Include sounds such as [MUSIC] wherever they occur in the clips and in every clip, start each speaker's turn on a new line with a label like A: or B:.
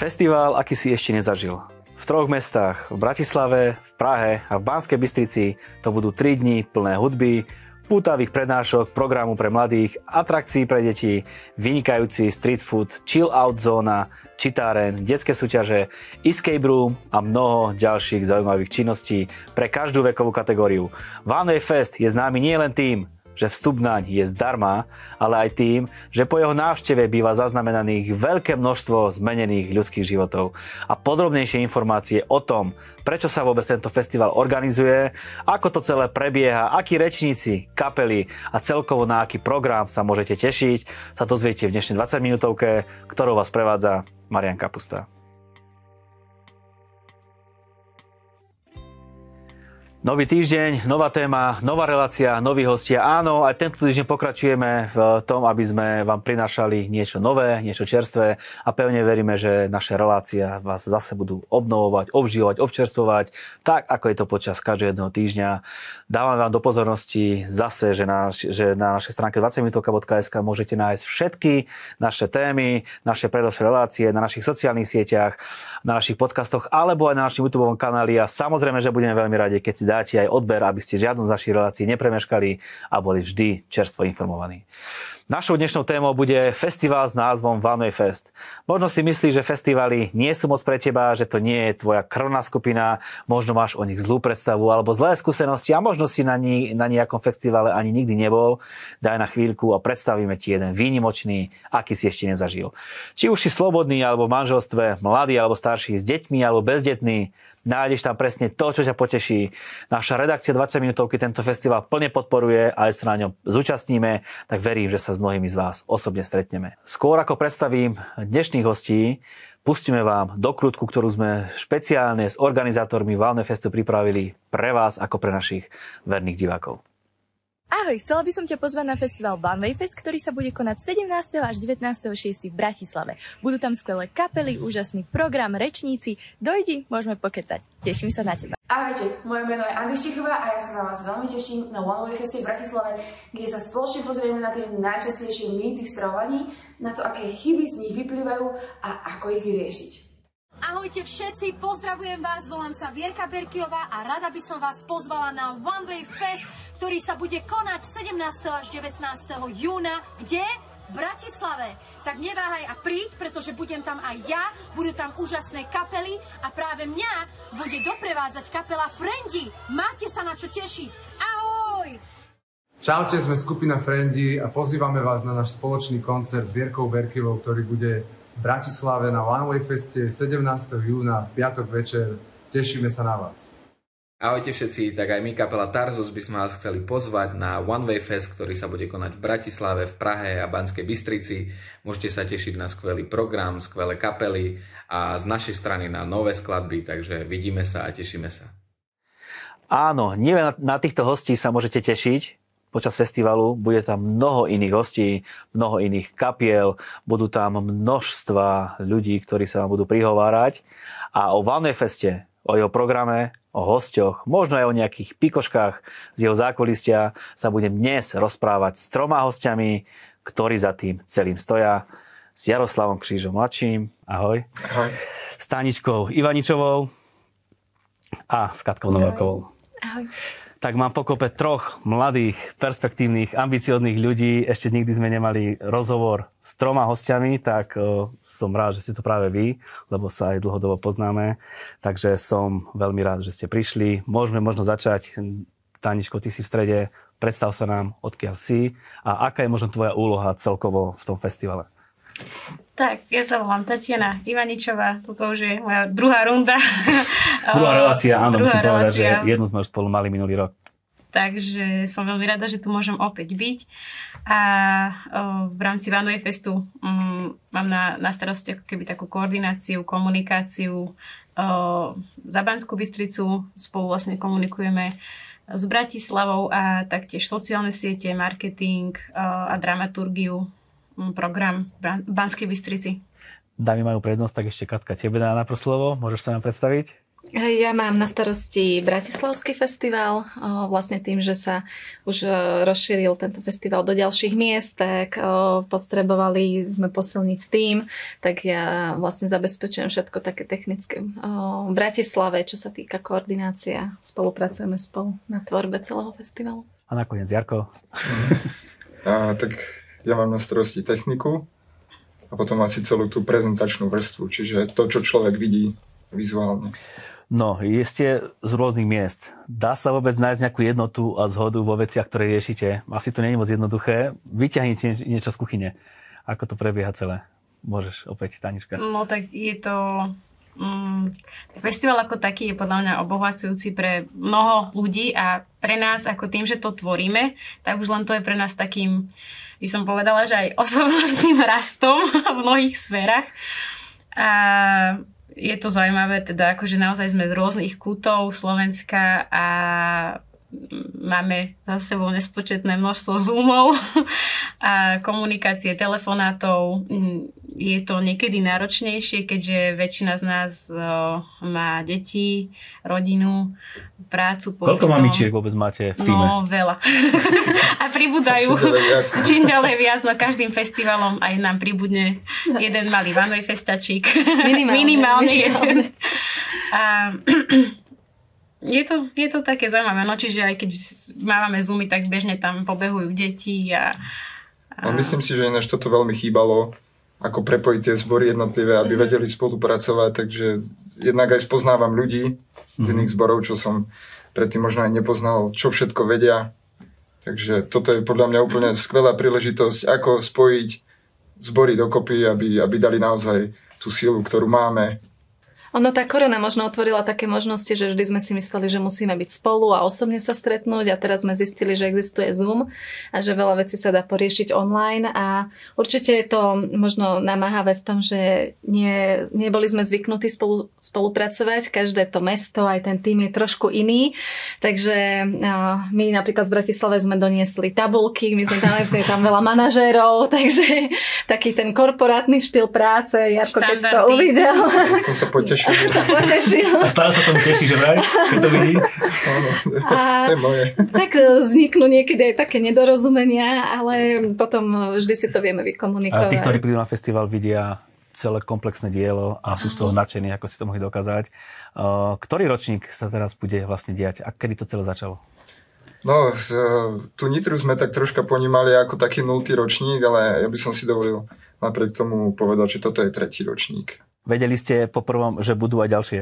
A: Festival, aký si ešte nezažil. V troch mestách, v Bratislave, v Prahe a v Banskej Bystrici to budú 3 dni plné hudby, pútavých prednášok, programu pre mladých, atrakcií pre deti, vynikajúci street food, chill out zóna, čitáren, detské súťaže, escape room a mnoho ďalších zaujímavých činností pre každú vekovú kategóriu. One Fest je známy nielen tým, že vstup naň je zdarma, ale aj tým, že po jeho návšteve býva zaznamenaných veľké množstvo zmenených ľudských životov. A podrobnejšie informácie o tom, prečo sa vôbec tento festival organizuje, ako to celé prebieha, akí rečníci, kapely a celkovo na aký program sa môžete tešiť, sa dozviete v dnešnej 20 minútovke, ktorou vás prevádza Marian Kapusta. Nový týždeň, nová téma, nová relácia, noví hostia. Áno, aj tento týždeň pokračujeme v tom, aby sme vám prinášali niečo nové, niečo čerstvé a pevne veríme, že naše relácia vás zase budú obnovovať, obžívať, občerstvovať, tak ako je to počas každého jedného týždňa. Dávam vám do pozornosti zase, že na, že na našej stránke 20minutovka.sk môžete nájsť všetky naše témy, naše predošlé relácie na našich sociálnych sieťach, na našich podcastoch alebo aj na našom YouTube kanáli a samozrejme, že budeme veľmi radi, keď si dáte aj odber, aby ste žiadnu z našich relácií nepremeškali a boli vždy čerstvo informovaní. Našou dnešnou témou bude festival s názvom One Fest. Možno si myslíš, že festivaly nie sú moc pre teba, že to nie je tvoja krvná skupina, možno máš o nich zlú predstavu alebo zlé skúsenosti a možno si na, ni- na nejakom festivale ani nikdy nebol. Daj na chvíľku a predstavíme ti jeden výnimočný, aký si ešte nezažil. Či už si slobodný alebo v manželstve, mladý alebo starší, s deťmi alebo bezdetný, nájdeš tam presne to, čo ťa poteší. Naša redakcia 20 minútovky tento festival plne podporuje a aj sa na ňom zúčastníme, tak verím, že sa s mnohými z vás osobne stretneme. Skôr ako predstavím dnešných hostí, pustíme vám dokrutku, ktorú sme špeciálne s organizátormi Valne Festu pripravili pre vás ako pre našich verných divákov.
B: Ahoj, chcela by som ťa pozvať na festival One Way Fest, ktorý sa bude konať 17. až 19.6. v Bratislave. Budú tam skvelé kapely, úžasný program, rečníci. Dojdi, môžeme pokecať. Teším sa na teba.
C: Ahojte, moje meno je Andi Štichová a ja sa na vás veľmi teším na One Way Feste v Bratislave, kde sa spoločne pozrieme na tie najčastejšie mýty strovaní, na to, aké chyby z nich vyplývajú a ako ich vyriešiť.
D: Ahojte všetci, pozdravujem vás, volám sa Vierka Berkiová a rada by som vás pozvala na One Way Fest ktorý sa bude konať 17. až 19. júna. Kde? V Bratislave. Tak neváhaj a príď, pretože budem tam aj ja, budú tam úžasné kapely a práve mňa bude doprevádzať kapela Friendy. Máte sa na čo tešiť. Ahoj!
E: Čaute, sme skupina Friendy a pozývame vás na náš spoločný koncert s Vierkou Berkivou, ktorý bude v Bratislave na One Way Feste 17. júna v piatok večer. Tešíme sa na vás.
F: Ahojte všetci, tak aj my kapela Tarzus by sme vás chceli pozvať na One Way Fest, ktorý sa bude konať v Bratislave, v Prahe a Banskej Bystrici. Môžete sa tešiť na skvelý program, skvelé kapely a z našej strany na nové skladby, takže vidíme sa a tešíme sa.
A: Áno, nielen na, týchto hostí sa môžete tešiť, počas festivalu bude tam mnoho iných hostí, mnoho iných kapiel, budú tam množstva ľudí, ktorí sa vám budú prihovárať. A o One Feste, o jeho programe, o hosťoch, možno aj o nejakých pikoškách z jeho zákulistia sa budem dnes rozprávať s troma hostiami, ktorí za tým celým stoja. S Jaroslavom Křížom mladším, ahoj.
G: Ahoj.
A: S Taničkou Ivaničovou a s Katkou Novákovou.
B: Ahoj
A: tak mám pokope troch mladých, perspektívnych, ambicióznych ľudí. Ešte nikdy sme nemali rozhovor s troma hostiami, tak uh, som rád, že ste to práve vy, lebo sa aj dlhodobo poznáme. Takže som veľmi rád, že ste prišli. Môžeme možno začať. Taničko, ty si v strede. Predstav sa nám, odkiaľ si a aká je možno tvoja úloha celkovo v tom festivale.
G: Tak, ja sa volám Tatiana Ivaničová, toto už je moja druhá runda. [LAUGHS]
A: Druhá relácia, áno, druhá musím relácia. povedať, že jednu sme už spolu mali minulý rok.
G: Takže som veľmi rada, že tu môžem opäť byť. A o, v rámci Vanuje Festu um, mám na, na starosti ako keby takú koordináciu, komunikáciu o, za Banskú Bystricu. Spolu vlastne komunikujeme s Bratislavou a taktiež sociálne siete, marketing o, a dramaturgiu program v Banskej Bystrici.
A: Dámy majú prednosť, tak ešte Katka, tebe dá na slovo. Môžeš sa nám predstaviť?
H: Ja mám na starosti Bratislavský festival. Vlastne tým, že sa už e, rozšíril tento festival do ďalších miest, tak potrebovali sme posilniť tým, tak ja vlastne zabezpečujem všetko také technické v Bratislave, čo sa týka koordinácia. Spolupracujeme spolu na tvorbe celého festivalu.
A: A nakoniec Jarko?
I: A, tak ja mám na starosti techniku a potom asi celú tú prezentačnú vrstvu, čiže to, čo človek vidí vizuálne.
A: No, ste z rôznych miest. Dá sa vôbec nájsť nejakú jednotu a zhodu vo veciach, ktoré riešite? Asi to nie je moc jednoduché. Vyťahnite niečo z kuchyne. Ako to prebieha celé? Môžeš opäť, Tanička.
G: No tak je to... Mm, festival ako taký je podľa mňa obohacujúci pre mnoho ľudí a pre nás ako tým, že to tvoríme, tak už len to je pre nás takým, by som povedala, že aj [LAUGHS] osobnostným rastom [LAUGHS] v mnohých sférach. A je to zaujímavé, teda akože naozaj sme z rôznych kútov Slovenska a máme za sebou nespočetné množstvo zoomov [LAUGHS] a komunikácie, telefonátov. Je to niekedy náročnejšie, keďže väčšina z nás má deti, rodinu, prácu.
A: Koľko tom. mamičiek vôbec máte v týme?
G: No, veľa. [LAUGHS] a pribúdajú čím ďalej viac, no každým festivalom aj nám pribudne jeden malý vanway festačík. [LAUGHS] Minimálne. Minimálne jeden. A [CLEARS THROAT] [CLEARS THROAT] je to, je to také zaujímavé, no čiže aj keď máme zoomy, tak bežne tam pobehujú deti a...
I: a... No, myslím si, že ináč toto veľmi chýbalo, ako prepojiť tie zbory jednotlivé, aby mm. vedeli spolupracovať, takže jednak aj spoznávam ľudí z mm. iných zborov, čo som predtým možno aj nepoznal, čo všetko vedia. Takže toto je podľa mňa úplne skvelá príležitosť, ako spojiť zbory dokopy, aby, aby dali naozaj tú sílu, ktorú máme
H: ono tá korona možno otvorila také možnosti, že vždy sme si mysleli, že musíme byť spolu a osobne sa stretnúť a teraz sme zistili, že existuje Zoom a že veľa vecí sa dá poriešiť online a určite je to možno namáhavé v tom, že nie, neboli sme zvyknutí spolu, spolupracovať, každé to mesto, aj ten tým je trošku iný, takže my napríklad z Bratislave sme doniesli tabulky, my sme doniesli tam veľa manažérov, [LAUGHS] takže taký ten korporátny štýl práce, Jarko, keď to uvidel.
I: Som sa potešil
H: potešil. [LAUGHS] sa potešil.
A: A stále sa tomu teší, že vraj, keď to vidí.
H: A, [LAUGHS] to je moje. Tak e, vzniknú niekedy aj také nedorozumenia, ale potom vždy si to vieme vykomunikovať.
A: A tí, ktorí prídu na festival, vidia celé komplexné dielo a sú z toho nadšení, ako si to mohli dokázať. E, ktorý ročník sa teraz bude vlastne diať a kedy to celé začalo?
I: No, e, tu Nitru sme tak troška ponímali ako taký nultý ročník, ale ja by som si dovolil napriek tomu povedať, že toto je tretí ročník.
A: Vedeli ste po prvom, že budú aj ďalšie?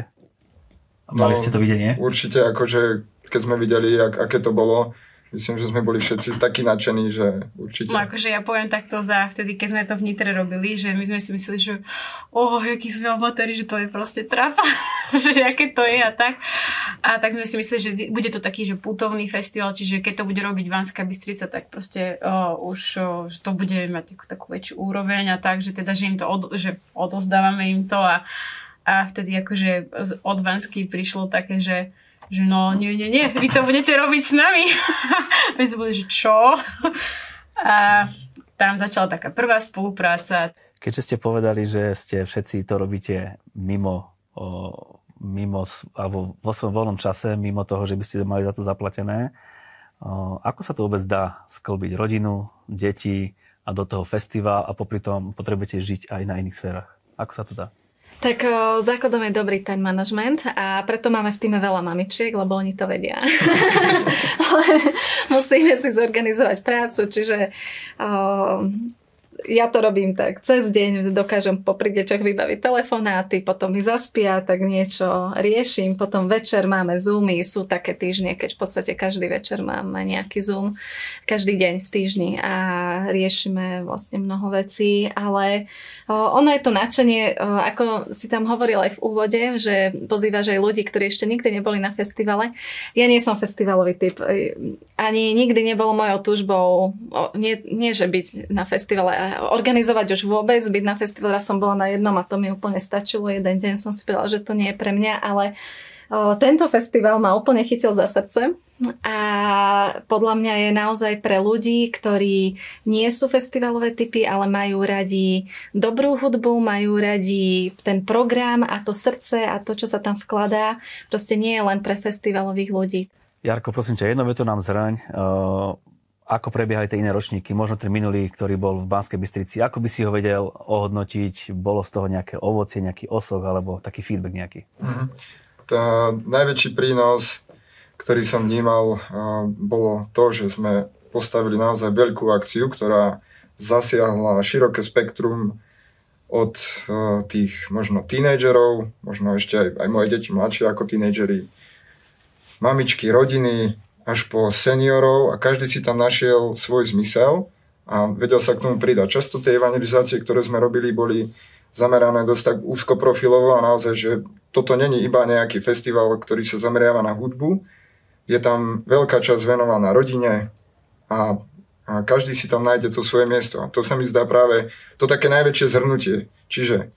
A: Mali no, ste to videnie?
I: Určite, akože keď sme videli, ak, aké to bolo, myslím, že sme boli všetci takí nadšení, že určite.
G: No akože ja poviem takto za vtedy, keď sme to v Nitre robili, že my sme si mysleli, že oh, aký sme amatéri, že to je proste trapa, [LAUGHS] že aké to je a tak. A tak sme si mysleli, že bude to taký, že putovný festival, čiže keď to bude robiť Vanská Bystrica, tak proste oh, už oh, to bude mať takú, takú väčšiu úroveň a tak, že teda, že im to od, že odozdávame im to a, a vtedy akože od Vansky prišlo také, že že no, nie, nie, nie, vy to budete robiť s nami. [LAUGHS] My sme boli, že čo? A tam začala taká prvá spolupráca.
A: Keďže ste povedali, že ste všetci to robíte mimo, o, mimo alebo vo svojom voľnom čase, mimo toho, že by ste mali za to zaplatené, o, ako sa to vôbec dá sklbiť rodinu, deti a do toho festival a popri tom potrebujete žiť aj na iných sférach? Ako sa to dá?
H: Tak o, základom je dobrý time management a preto máme v týme veľa mamičiek, lebo oni to vedia. [LAUGHS] [LAUGHS] Ale musíme si zorganizovať prácu, čiže o, ja to robím tak, cez deň dokážem popri deťoch vybaviť telefonáty, potom mi zaspia, tak niečo riešim, potom večer máme Zoomy, sú také týždne, keď v podstate každý večer máme nejaký Zoom, každý deň v týždni a riešime vlastne mnoho vecí, ale ono je to nadšenie, ako si tam hovoril aj v úvode, že pozývaš aj ľudí, ktorí ešte nikdy neboli na festivale. Ja nie som festivalový typ, ani nikdy nebolo mojou túžbou, nie, nie že byť na festivale, organizovať už vôbec, byť na festivale, som bola na jednom a to mi úplne stačilo. Jeden deň som si povedala, že to nie je pre mňa, ale tento festival ma úplne chytil za srdce a podľa mňa je naozaj pre ľudí, ktorí nie sú festivalové typy, ale majú radi dobrú hudbu, majú radi ten program a to srdce a to, čo sa tam vkladá, proste nie je len pre festivalových ľudí.
A: Jarko, prosím ťa, jedno veto nám zraň. Uh, ako prebiehali tie iné ročníky, možno ten minulý, ktorý bol v Banskej Bystrici, ako by si ho vedel ohodnotiť? Bolo z toho nejaké ovocie, nejaký osok alebo taký feedback nejaký? Mm-hmm.
I: Tá najväčší prínos ktorý som vnímal, bolo to, že sme postavili naozaj veľkú akciu, ktorá zasiahla široké spektrum od tých možno tínejdžerov, možno ešte aj, aj moje deti mladšie ako tínejdžeri, mamičky, rodiny, až po seniorov a každý si tam našiel svoj zmysel a vedel sa k tomu pridať. Často tie evangelizácie, ktoré sme robili, boli zamerané dosť tak úzkoprofilovo a naozaj, že toto není iba nejaký festival, ktorý sa zameriava na hudbu, je tam veľká časť venovaná rodine a, a každý si tam nájde to svoje miesto. A to sa mi zdá práve to také najväčšie zhrnutie. Čiže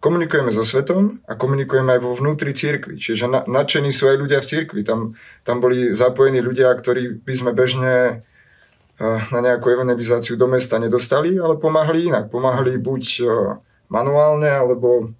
I: komunikujeme so svetom a komunikujeme aj vo vnútri cirkvi. Čiže na, nadšení sú aj ľudia v cirkvi. Tam, tam boli zapojení ľudia, ktorí by sme bežne uh, na nejakú evangelizáciu do mesta nedostali, ale pomáhali inak. Pomáhali buď uh, manuálne, alebo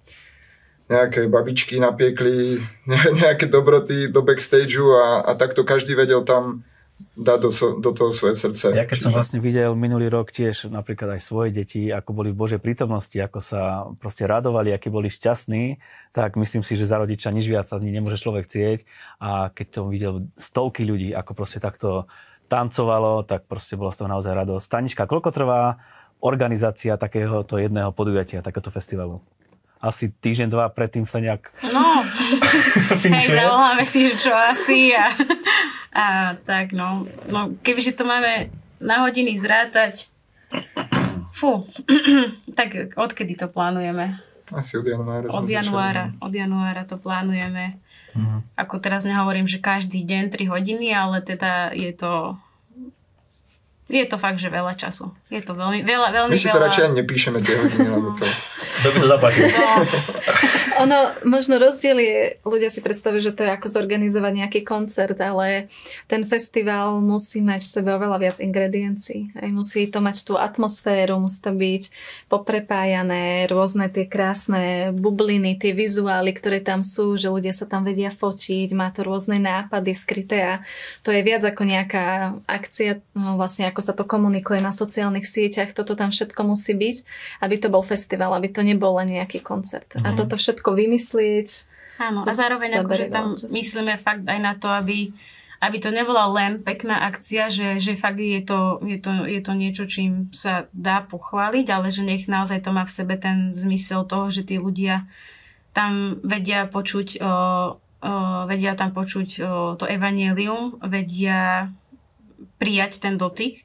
I: nejaké babičky napiekli [LAUGHS] nejaké dobroty do backstageu a, a takto každý vedel tam dať do, do toho svoje srdce.
A: Ja keď Čiže... som vlastne videl minulý rok tiež napríklad aj svoje deti, ako boli v Božej prítomnosti, ako sa proste radovali, akí boli šťastní, tak myslím si, že za rodiča nič viac ani nemôže človek cieť. A keď to videl stovky ľudí, ako proste takto tancovalo, tak proste bolo z toho naozaj radosť. Tanička, koľko trvá organizácia takéhoto jedného podujatia, takéto festivalu? Asi týždeň, dva predtým sa nejak
G: No, [LAUGHS] finišuje. Hej, si, že čo asi a, a tak no. no. Kebyže to máme na hodiny zrátať, fú, [CLEARS THROAT] tak odkedy to plánujeme?
I: Asi od januára.
G: Od januára, začali. od januára to plánujeme. Uh-huh. Ako teraz nehovorím, že každý deň 3 hodiny, ale teda je to je to fakt, že veľa času. Je to veľmi, veľa, veľmi
I: My si to veľa... radšej ani nepíšeme tie hodiny, lebo to...
A: Kto by to zaplatil? No. [LAUGHS]
H: ono, možno rozdiel je, ľudia si predstavujú, že to je ako zorganizovať nejaký koncert, ale ten festival musí mať v sebe oveľa viac ingrediencií. Aj musí to mať tú atmosféru, musí to byť poprepájané, rôzne tie krásne bubliny, tie vizuály, ktoré tam sú, že ľudia sa tam vedia fočiť, má to rôzne nápady skryté a to je viac ako nejaká akcia, no vlastne ako sa to komunikuje na sociálnych sieťach, toto tam všetko musí byť, aby to bol festival, aby to nebol len nejaký koncert. Mm-hmm. A mhm. toto všetko vymyslieť.
G: Áno, a zároveň ako, že tam čas. myslíme fakt aj na to, aby aby to nebola len pekná akcia, že, že fakt je to, je, to, je to niečo, čím sa dá pochváliť, ale že nech naozaj to má v sebe ten zmysel toho, že tí ľudia tam vedia počuť, o, o, vedia tam počuť o, to evanielium, vedia prijať ten dotyk.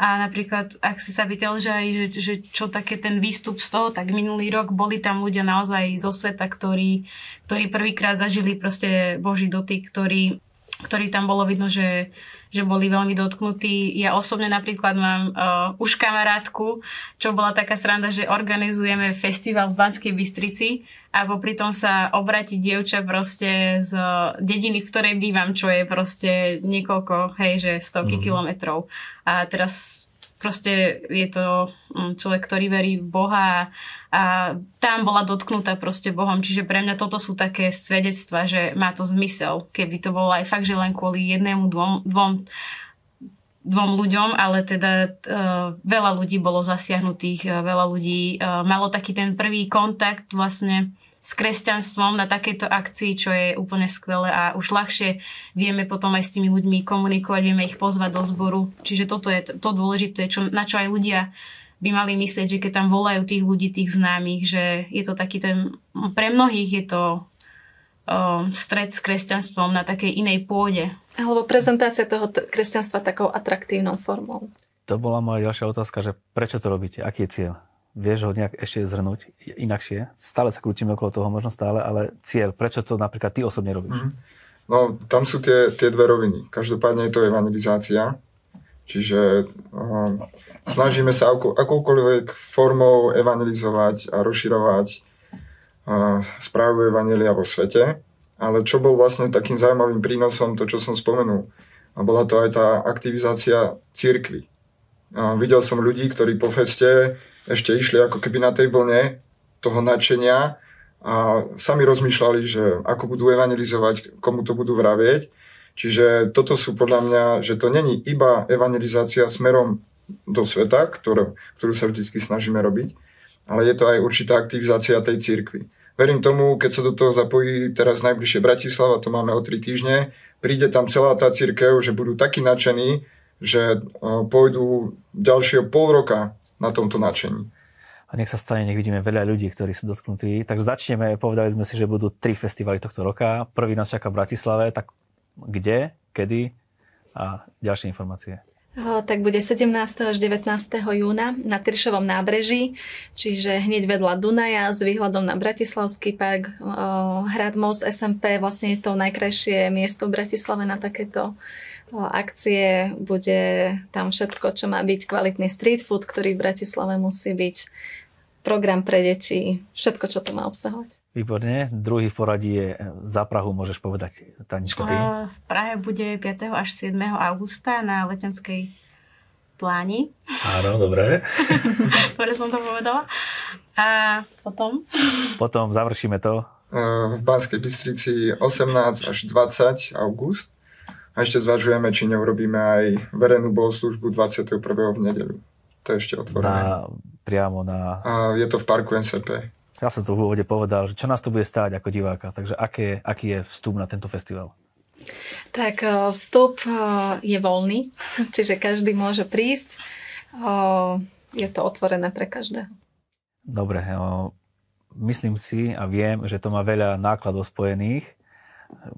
G: A napríklad, ak si sa pýtal, že, aj, že, že čo také ten výstup z toho, tak minulý rok boli tam ľudia naozaj zo sveta, ktorí, ktorí prvýkrát zažili proste Boží dotyk, ktorý, ktorý tam bolo vidno, že, že boli veľmi dotknutí. Ja osobne napríklad mám uh, už kamarátku, čo bola taká sranda, že organizujeme festival v Banskej Bystrici a popri tom sa obratí dievča proste z dediny, v ktorej bývam, čo je proste niekoľko, hej, že stovky mm-hmm. kilometrov. A teraz proste je to mm, človek, ktorý verí v Boha a tam bola dotknutá proste Bohom. Čiže pre mňa toto sú také svedectva, že má to zmysel. Keby to bolo aj fakt, že len kvôli jednému, dvom, dvom dvom ľuďom, ale teda uh, veľa ľudí bolo zasiahnutých, uh, veľa ľudí uh, malo taký ten prvý kontakt vlastne s kresťanstvom na takejto akcii, čo je úplne skvelé a už ľahšie vieme potom aj s tými ľuďmi komunikovať, vieme ich pozvať do zboru. Čiže toto je to dôležité, čo, na čo aj ľudia by mali myslieť, že keď tam volajú tých ľudí, tých známych, že je to taký ten, pre mnohých je to um, stred s kresťanstvom na takej inej pôde.
H: Alebo prezentácia toho t- kresťanstva takou atraktívnou formou.
A: To bola moja ďalšia otázka, že prečo to robíte? Aký je cieľ? Vieš ho nejak ešte zhrnúť inakšie? Stále sa krútime okolo toho, možno stále, ale cieľ, prečo to napríklad ty osobne robíš? Mm.
I: No, tam sú tie, tie dve roviny. Každopádne je to evangelizácia, čiže um, snažíme sa ako, akoukoľvek formou evangelizovať a rozširovať uh, správu evangelia vo svete. Ale čo bol vlastne takým zaujímavým prínosom, to čo som spomenul, a bola to aj tá aktivizácia církvy. A videl som ľudí, ktorí po feste ešte išli ako keby na tej vlne toho nadšenia a sami rozmýšľali, že ako budú evangelizovať, komu to budú vravieť. Čiže toto sú podľa mňa, že to není iba evangelizácia smerom do sveta, ktorú, ktorú sa vždy snažíme robiť, ale je to aj určitá aktivizácia tej církvy verím tomu, keď sa do toho zapojí teraz najbližšie Bratislava, to máme o tri týždne, príde tam celá tá církev, že budú takí nadšení, že pôjdu ďalšieho pol roka na tomto nadšení.
A: A nech sa stane, nech vidíme veľa ľudí, ktorí sú dotknutí. Takže začneme, povedali sme si, že budú tri festivaly tohto roka. Prvý nás čaká v Bratislave, tak kde, kedy a ďalšie informácie
H: tak bude 17. až 19. júna na Tyršovom nábreží, čiže hneď vedľa Dunaja s výhľadom na Bratislavský park, Hrad Most SMP, vlastne je to najkrajšie miesto v Bratislave na takéto akcie. Bude tam všetko, čo má byť kvalitný street food, ktorý v Bratislave musí byť program pre deti, všetko, čo to má obsahovať.
A: Výborne. Druhý v poradí je za Prahu, môžeš povedať, Tanička, ty?
G: V Prahe bude 5. až 7. augusta na letenskej pláni.
A: Áno, dobre. [LAUGHS]
G: Dobre som to povedala. A potom?
A: Potom završíme to.
I: V Banskej Bystrici 18 až 20 august. A ešte zvažujeme, či neurobíme aj verejnú bohoslužbu 21. v nedeľu. To je ešte otvorené.
A: Na, priamo na...
I: A je to v parku NCP.
A: Ja som to v úvode povedal, že čo nás to bude stáť ako diváka. Takže aké, aký je vstup na tento festival?
H: Tak e, vstup e, je voľný, [LAUGHS] čiže každý môže prísť. E, je to otvorené pre každého.
A: Dobre, myslím si a viem, že to má veľa nákladov spojených.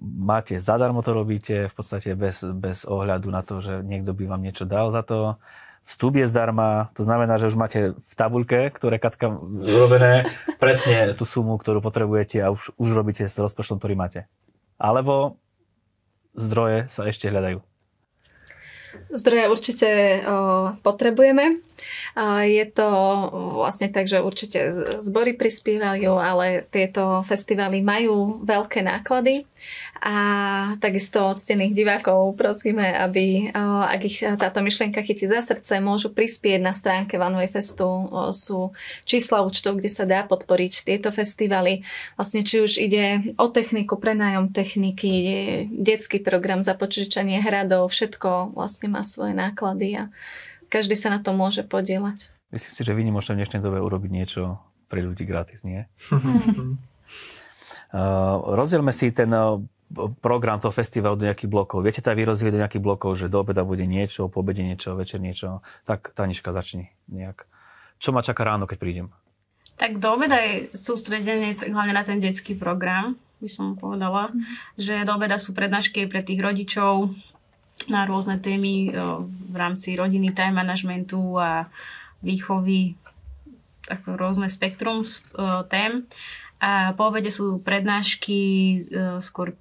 A: Máte zadarmo to robíte, v podstate bez, bez ohľadu na to, že niekto by vám niečo dal za to. Vstup je zdarma, to znamená, že už máte v tabuľke, ktoré Katka urobené, presne [LAUGHS] tú sumu, ktorú potrebujete a už, už robíte s rozpočtom, ktorý máte. Alebo zdroje sa ešte hľadajú.
H: Zdroje určite potrebujeme. Je to vlastne tak, že určite zbory prispievajú, ale tieto festivaly majú veľké náklady a takisto od stených divákov prosíme, aby, ak ich táto myšlienka chytí za srdce, môžu prispieť na stránke One Festu. Sú čísla účtov, kde sa dá podporiť tieto festivaly. Vlastne či už ide o techniku, prenájom techniky, detský program, započičanie hradov, všetko vlastne má svoje náklady a každý sa na to môže podielať.
A: Myslím si, že vynimočné v dnešnej dobe urobiť niečo pre ľudí gratis, nie? Uh, [LAUGHS] [LAUGHS] rozdielme si ten program toho festivalu do nejakých blokov. Viete tak vyrozdeliť do nejakých blokov, že do obeda bude niečo, po obede niečo, večer niečo. Tak Taniška začni nejak. Čo ma čaká ráno, keď prídem?
G: Tak do obeda je sústredenie hlavne na ten detský program, by som povedala. Mm. Že do obeda sú prednášky pre tých rodičov na rôzne témy v rámci rodiny, time managementu a výchovy, ako rôzne spektrum tém. A po obede sú prednášky skôr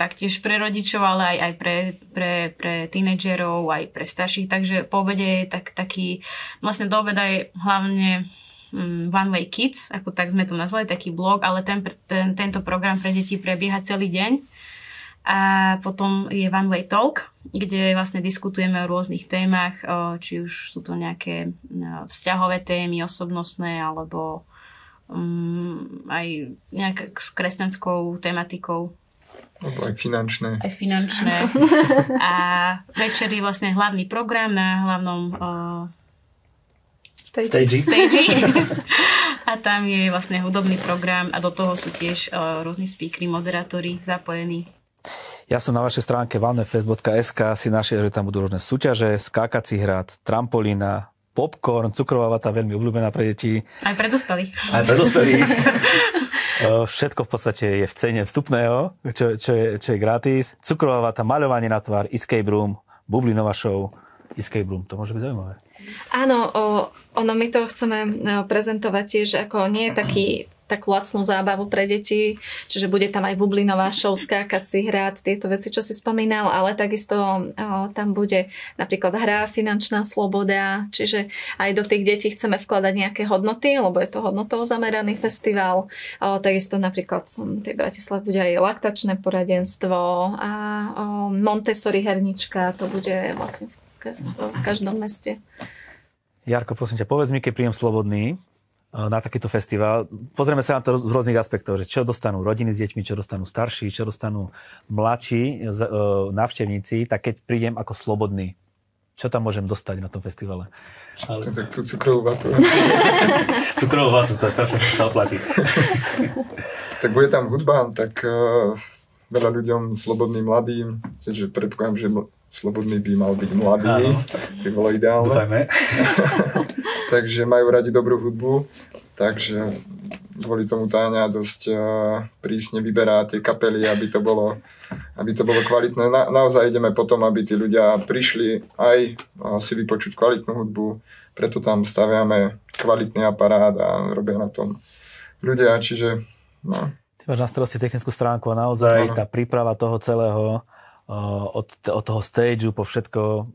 G: taktiež pre rodičov, ale aj, aj pre, pre, pre tínedžerov, aj pre starších. Takže po obede je tak, taký, vlastne do obeda je hlavne um, One Way Kids, ako tak sme to nazvali, taký blog, ale ten, ten, tento program pre deti prebieha celý deň. A potom je One Way Talk, kde vlastne diskutujeme o rôznych témach, či už sú to nejaké vzťahové témy, osobnostné, alebo um, aj nejaká s kresťanskou tematikou.
I: Alebo aj finančné.
G: Aj finančné. [LAUGHS] A večer je vlastne hlavný program na hlavnom uh,
A: stage.
G: stage. [LAUGHS] a tam je vlastne hudobný program a do toho sú tiež uh, rôzni speakery, moderátori zapojení.
A: Ja som na vašej stránke vanefest.sk si našiel, že tam budú rôzne súťaže, skákací hrad, trampolína, popcorn, cukrová vata, veľmi obľúbená pre deti.
G: Aj pre dospelých.
A: Aj pre dospelých. [LAUGHS] Všetko v podstate je v cene vstupného, čo, čo, je, čo je gratis. Cukrová vata, maľovanie na tvár, escape room, bublinová show, escape room. To môže byť zaujímavé.
H: Áno, o, ono my to chceme prezentovať tiež ako nie je taký takú lacnú zábavu pre deti, čiže bude tam aj bublinová show, skákací hrad, tieto veci, čo si spomínal, ale takisto tam bude napríklad hra, finančná sloboda, čiže aj do tých detí chceme vkladať nejaké hodnoty, lebo je to hodnotovo zameraný festival. Takisto napríklad v tej Bratislave bude aj laktačné poradenstvo a Montessori hernička, to bude vlastne v každom meste.
A: Jarko, prosím ťa, povedz mi, keď príjem slobodný, na takýto festival. Pozrieme sa na to z rôznych aspektov, že čo dostanú rodiny s deťmi, čo dostanú starší, čo dostanú mladší eh, návštevníci, tak keď prídem ako slobodný, čo tam môžem dostať na tom festivale?
I: Ale... Tak tú cukrovú vatu. [LAUGHS]
A: cukrovú vatu, to je perfektne, sa oplatí. [LAUGHS]
I: tak bude tam hudba, tak uh, veľa ľuďom, slobodným, mladým, čiže predpokladám, že slobodný by mal byť mladý, by bolo ideálne.
A: Dúfajme. [LAUGHS]
I: takže majú radi dobrú hudbu, takže kvôli tomu Táňa dosť uh, prísne vyberá tie kapely, aby to bolo, aby to bolo kvalitné. Na, naozaj ideme potom, aby tí ľudia prišli aj uh, si vypočuť kvalitnú hudbu, preto tam staviame kvalitný aparát a robia na tom ľudia, čiže no.
A: Ty máš na starosti technickú stránku a naozaj tá príprava toho celého od, od toho stageu po všetko,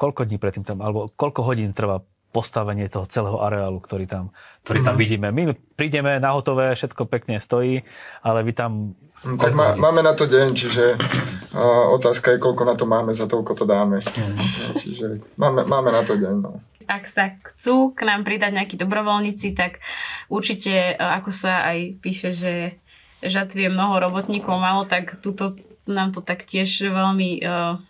A: koľko dní predtým tam, alebo koľko hodín trvá postavenie toho celého areálu, ktorý tam, ktorý tam mm. vidíme. My prídeme na hotové, všetko pekne stojí, ale vy tam...
I: Mm, tak má, máme na to deň, čiže uh, otázka je, koľko na to máme, za toľko to dáme. Mm. Čiže máme, máme na to deň. No.
G: Ak sa chcú k nám pridať nejakí dobrovoľníci, tak určite, ako sa aj píše, že žatvie mnoho robotníkov malo, tak túto nám to tak tiež veľmi uh,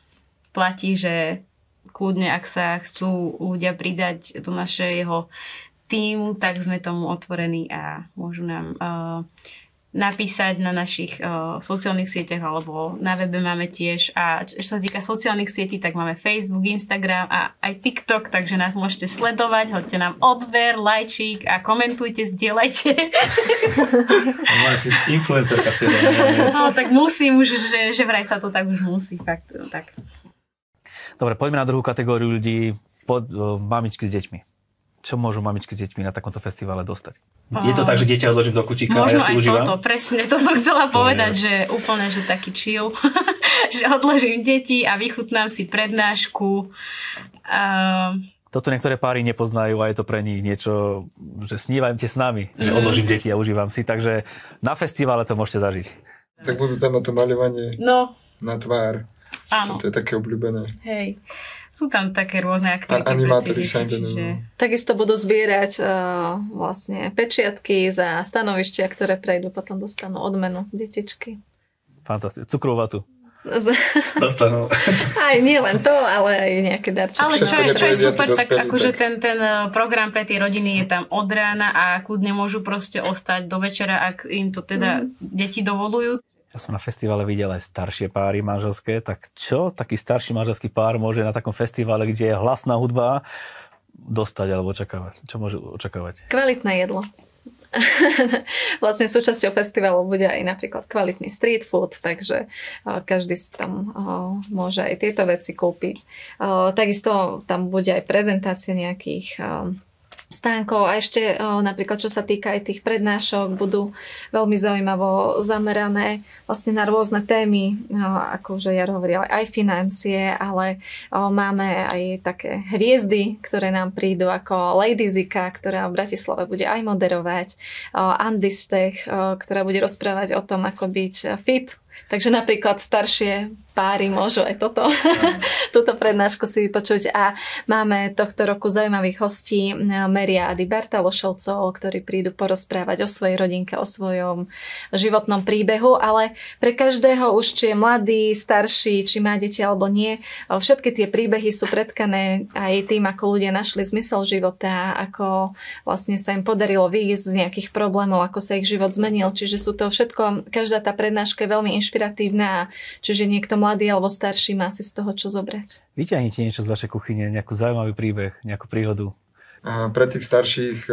G: platí, že kľudne, ak sa chcú ľudia pridať do našeho týmu, tak sme tomu otvorení a môžu nám uh, napísať na našich uh, sociálnych sieťach alebo na webe máme tiež a čo sa týka sociálnych sietí, tak máme Facebook, Instagram a aj TikTok, takže nás môžete sledovať, hoďte nám odber, lajčík a komentujte, zdieľajte. [LAUGHS]
A: Máme si influencerka si
G: No tak musím už, že, že vraj sa to tak už musí, fakt. No, tak.
A: Dobre, poďme na druhú kategóriu ľudí, pod, uh, mamičky s deťmi čo môžu mamičky s deťmi na takomto festivale dostať? Je to tak, že dieťa odložím do kutíka
G: Možno
A: a ja si
G: aj
A: užívam?
G: toto, presne, to som chcela povedať, je. že úplne, že taký chill, [LAUGHS] že odložím deti a vychutnám si prednášku. Uh,
A: toto niektoré páry nepoznajú a je to pre nich niečo, že snívajte s nami, že mhm. odložím deti a užívam si, takže na festivale to môžete zažiť.
I: Tak budú tam na to maľovanie
G: no.
I: na tvár.
G: Áno.
I: To je také obľúbené.
G: Hej. Sú tam také rôzne aktivity.
I: A animátori sa čiže...
H: Takisto budú zbierať uh, vlastne pečiatky za stanovištia, ktoré prejdú, potom dostanú odmenu detičky.
A: Fantastické. Cukrovú Dostanú. [LAUGHS]
H: Aj nie len to, ale aj nejaké darčeky.
G: Ale čo je, čo je super, tak akože ten, ten eh, program pre tie rodiny je tam od rána a kľudne môžu proste ostať do večera, ak im to teda mm. deti dovolujú.
A: Ja som na festivale videl aj staršie páry manželské, tak čo taký starší manželský pár môže na takom festivale, kde je hlasná hudba, dostať alebo očakávať? Čo môže očakávať?
H: Kvalitné jedlo. [LAUGHS] vlastne súčasťou festivalu bude aj napríklad kvalitný street food, takže každý si tam môže aj tieto veci kúpiť. Takisto tam bude aj prezentácia nejakých stánkov a ešte napríklad čo sa týka aj tých prednášok budú veľmi zaujímavo zamerané vlastne na rôzne témy, ako už ja hovorila, aj financie, ale máme aj také hviezdy, ktoré nám prídu ako Lady Zika, ktorá v Bratislave bude aj moderovať, o, Andy Stech, o, ktorá bude rozprávať o tom, ako byť fit. Takže napríklad staršie páry môžu aj toto, [LAUGHS] túto prednášku si vypočuť. A máme tohto roku zaujímavých hostí Meria Ady Bartalošovcov, ktorí prídu porozprávať o svojej rodinke, o svojom životnom príbehu, ale pre každého už, či je mladý, starší, či má deti alebo nie, všetky tie príbehy sú predkané aj tým, ako ľudia našli zmysel života, ako vlastne sa im podarilo výjsť z nejakých problémov, ako sa ich život zmenil. Čiže sú to všetko, každá tá prednáška je veľmi inšpiratívna, čiže niekto mladý alebo starší má si z toho čo zobrať.
A: Vyťahnite niečo z vašej kuchyne, nejakú zaujímavý príbeh, nejakú príhodu.
I: A pre tých starších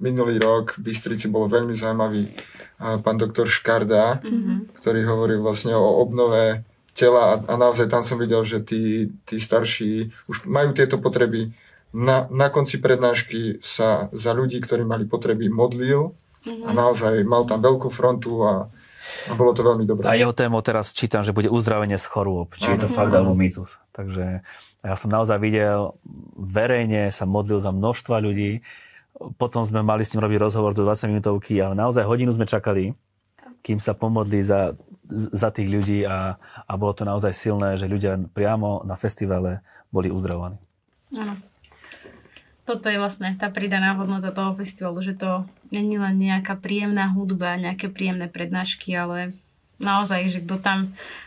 I: minulý rok v Bystrici bol veľmi zaujímavý pán doktor Škarda, mm-hmm. ktorý hovoril vlastne o obnove tela a, a naozaj tam som videl, že tí, tí starší už majú tieto potreby. Na, na konci prednášky sa za ľudí, ktorí mali potreby, modlil a naozaj mal tam veľkú frontu a, a bolo to veľmi dobré.
A: A jeho tému teraz čítam, že bude uzdravenie z chorôb, či je to fakt alebo mýtus. Takže ja som naozaj videl, verejne sa modlil za množstva ľudí, potom sme mali s ním robiť rozhovor do 20 minútovky, ale naozaj hodinu sme čakali, kým sa pomodlí za, za tých ľudí a, a bolo to naozaj silné, že ľudia priamo na festivale boli uzdravovaní.
G: Áno. Toto je vlastne tá pridaná hodnota toho festivalu, že to není len nejaká príjemná hudba, nejaké príjemné prednášky, ale naozaj, že kto tam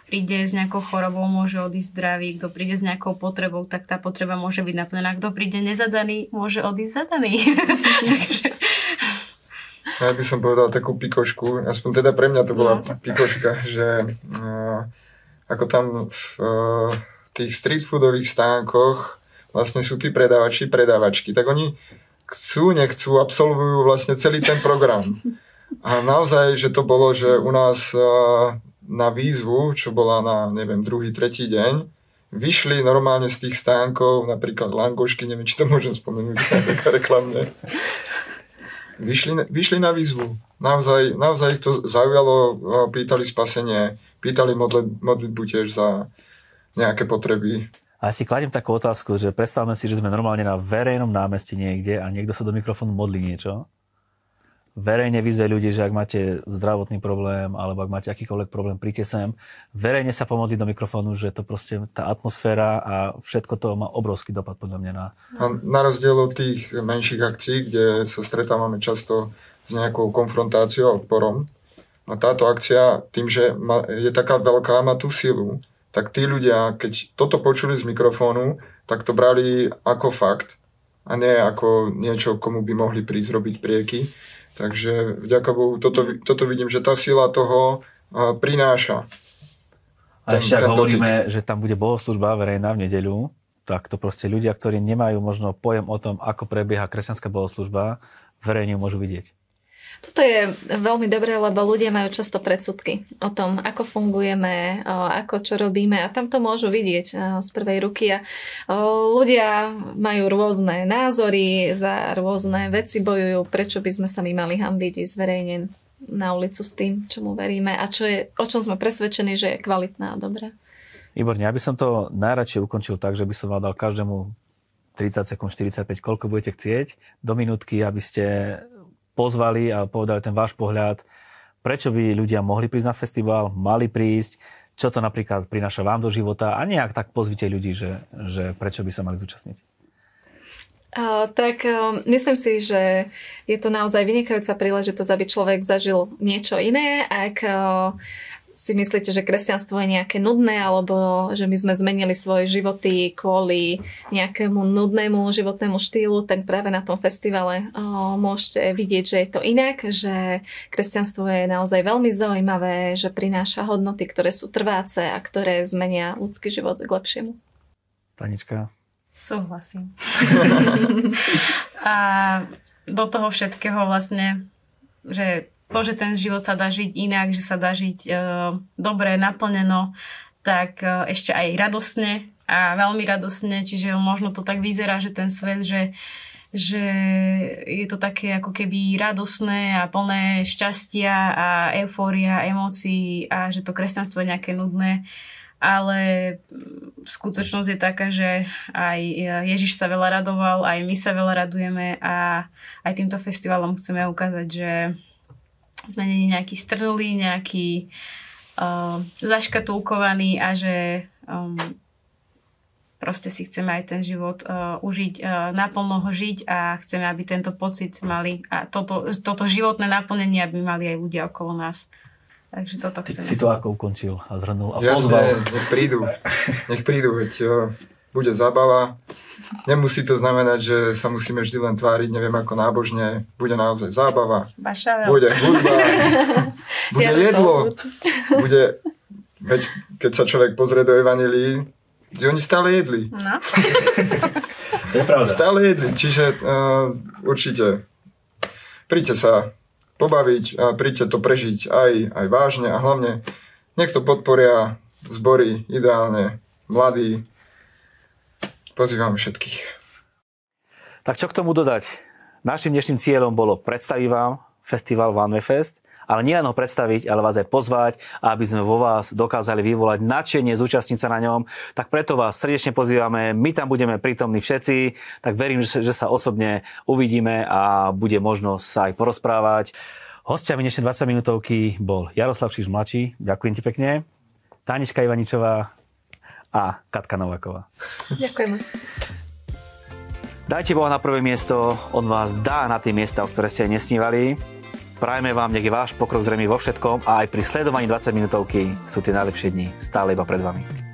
G: príde s nejakou chorobou, môže odísť zdravý, kto príde s nejakou potrebou, tak tá potreba môže byť naplnená. Kto príde nezadaný, môže odísť zadaný. [LAUGHS] Takže...
I: Ja by som povedal takú pikošku, aspoň teda pre mňa to bola no. pikoška, že uh, ako tam v uh, tých street foodových stánkoch vlastne sú tí predávači, predávačky, tak oni chcú, nechcú, absolvujú vlastne celý ten program. A naozaj, že to bolo, že u nás na výzvu, čo bola na, neviem, druhý, tretí deň, vyšli normálne z tých stánkov, napríklad langošky, neviem, či to môžem spomenúť, [LAUGHS] taká reklamne. Vyšli, vyšli na výzvu. Naozaj, naozaj ich to zaujalo, pýtali spasenie, pýtali modlitbu tiež za nejaké potreby.
A: A si kladiem takú otázku, že predstavme si, že sme normálne na verejnom námestí niekde a niekto sa do mikrofónu modlí niečo. Verejne vyzve ľudí, že ak máte zdravotný problém alebo ak máte akýkoľvek problém, príďte sem. Verejne sa pomodlí do mikrofónu, že to proste tá atmosféra a všetko to má obrovský dopad podľa mňa na...
I: A na rozdiel od tých menších akcií, kde sa stretávame často s nejakou konfrontáciou a odporom, a táto akcia tým, že je taká veľká, má tú silu, tak tí ľudia, keď toto počuli z mikrofónu, tak to brali ako fakt a nie ako niečo, komu by mohli prísť robiť prieky. Takže vďaka Bohu, toto, toto vidím, že tá sila toho prináša.
A: A ten, ešte ak hovoríme, tyk. že tam bude bohoslužba verejná v nedeľu, tak to proste ľudia, ktorí nemajú možno pojem o tom, ako prebieha kresťanská bohoslužba, verejne môžu vidieť.
H: Toto je veľmi dobré, lebo ľudia majú často predsudky o tom, ako fungujeme, ako čo robíme a tam to môžu vidieť z prvej ruky. A ľudia majú rôzne názory, za rôzne veci bojujú, prečo by sme sa my mali hambiť zverejne na ulicu s tým, čomu veríme a čo je, o čom sme presvedčení, že je kvalitná a dobrá.
A: Výborne, ja by som to najradšej ukončil tak, že by som vám dal každému 30 sekúnd, 45, koľko budete chcieť, do minútky, aby ste pozvali a povedali ten váš pohľad, prečo by ľudia mohli prísť na festival, mali prísť, čo to napríklad prináša vám do života a nejak tak pozvite ľudí, že, že prečo by sa mali zúčastniť.
H: Uh, tak uh, myslím si, že je to naozaj vynikajúca príležitosť, aby človek zažil niečo iné. Ak uh, si myslíte, že kresťanstvo je nejaké nudné alebo že my sme zmenili svoje životy kvôli nejakému nudnému životnému štýlu, tak práve na tom festivale o, môžete vidieť, že je to inak, že kresťanstvo je naozaj veľmi zaujímavé, že prináša hodnoty, ktoré sú trváce a ktoré zmenia ľudský život k lepšiemu.
A: Tanička?
G: Súhlasím. [LAUGHS] a do toho všetkého vlastne, že to, že ten život sa dá žiť inak, že sa dá žiť uh, dobre, naplneno, tak uh, ešte aj radosne a veľmi radosne, čiže možno to tak vyzerá, že ten svet, že, že je to také ako keby radosné a plné šťastia a eufória, emócií a že to kresťanstvo je nejaké nudné, ale skutočnosť je taká, že aj Ježiš sa veľa radoval, aj my sa veľa radujeme a aj týmto festivalom chceme ukázať, že sme není nejaký strnulý, nejaký uh, zaškatulkovaný a že um, proste si chceme aj ten život uh, užiť, uh, naplno ho žiť a chceme, aby tento pocit mali a toto, toto životné naplnenie, aby mali aj ľudia okolo nás. Takže toto chceme.
A: Si to ako ukončil a zhrnul a
I: pozval. nech prídu. Nech prídu, veď bude zábava. Nemusí to znamenať, že sa musíme vždy len tváriť, neviem ako nábožne. Bude naozaj zábava.
G: Bašavel.
I: Bude hudba. [LAUGHS] Bude ja jedlo. [LAUGHS] Bude, veď keď sa človek pozrie do Evangelii, kde oni stále jedli.
G: No.
A: to je pravda.
I: Stále jedli, čiže uh, určite príďte sa pobaviť a príďte to prežiť aj, aj vážne a hlavne nech to podporia zbory ideálne, mladí, Pozývam všetkých.
A: Tak čo k tomu dodať? Našim dnešným cieľom bolo predstaviť vám festival Way Fest ale nielen ho predstaviť, ale vás aj pozvať, aby sme vo vás dokázali vyvolať nadšenie zúčastniť sa na ňom. Tak preto vás srdečne pozývame, my tam budeme prítomní všetci, tak verím, že sa osobne uvidíme a bude možnosť sa aj porozprávať. Hostiami dnešnej 20 minútovky bol Jaroslav Kšiž mladší, ďakujem ti pekne, Tánička Ivaničová a Katka Nováková.
H: Ďakujeme.
A: Dajte Boha na prvé miesto, on vás dá na tie miesta, o ktoré ste nesnívali. Prajme vám, nech je váš pokrok zrejmy vo všetkom a aj pri sledovaní 20 minútovky sú tie najlepšie dni stále iba pred vami.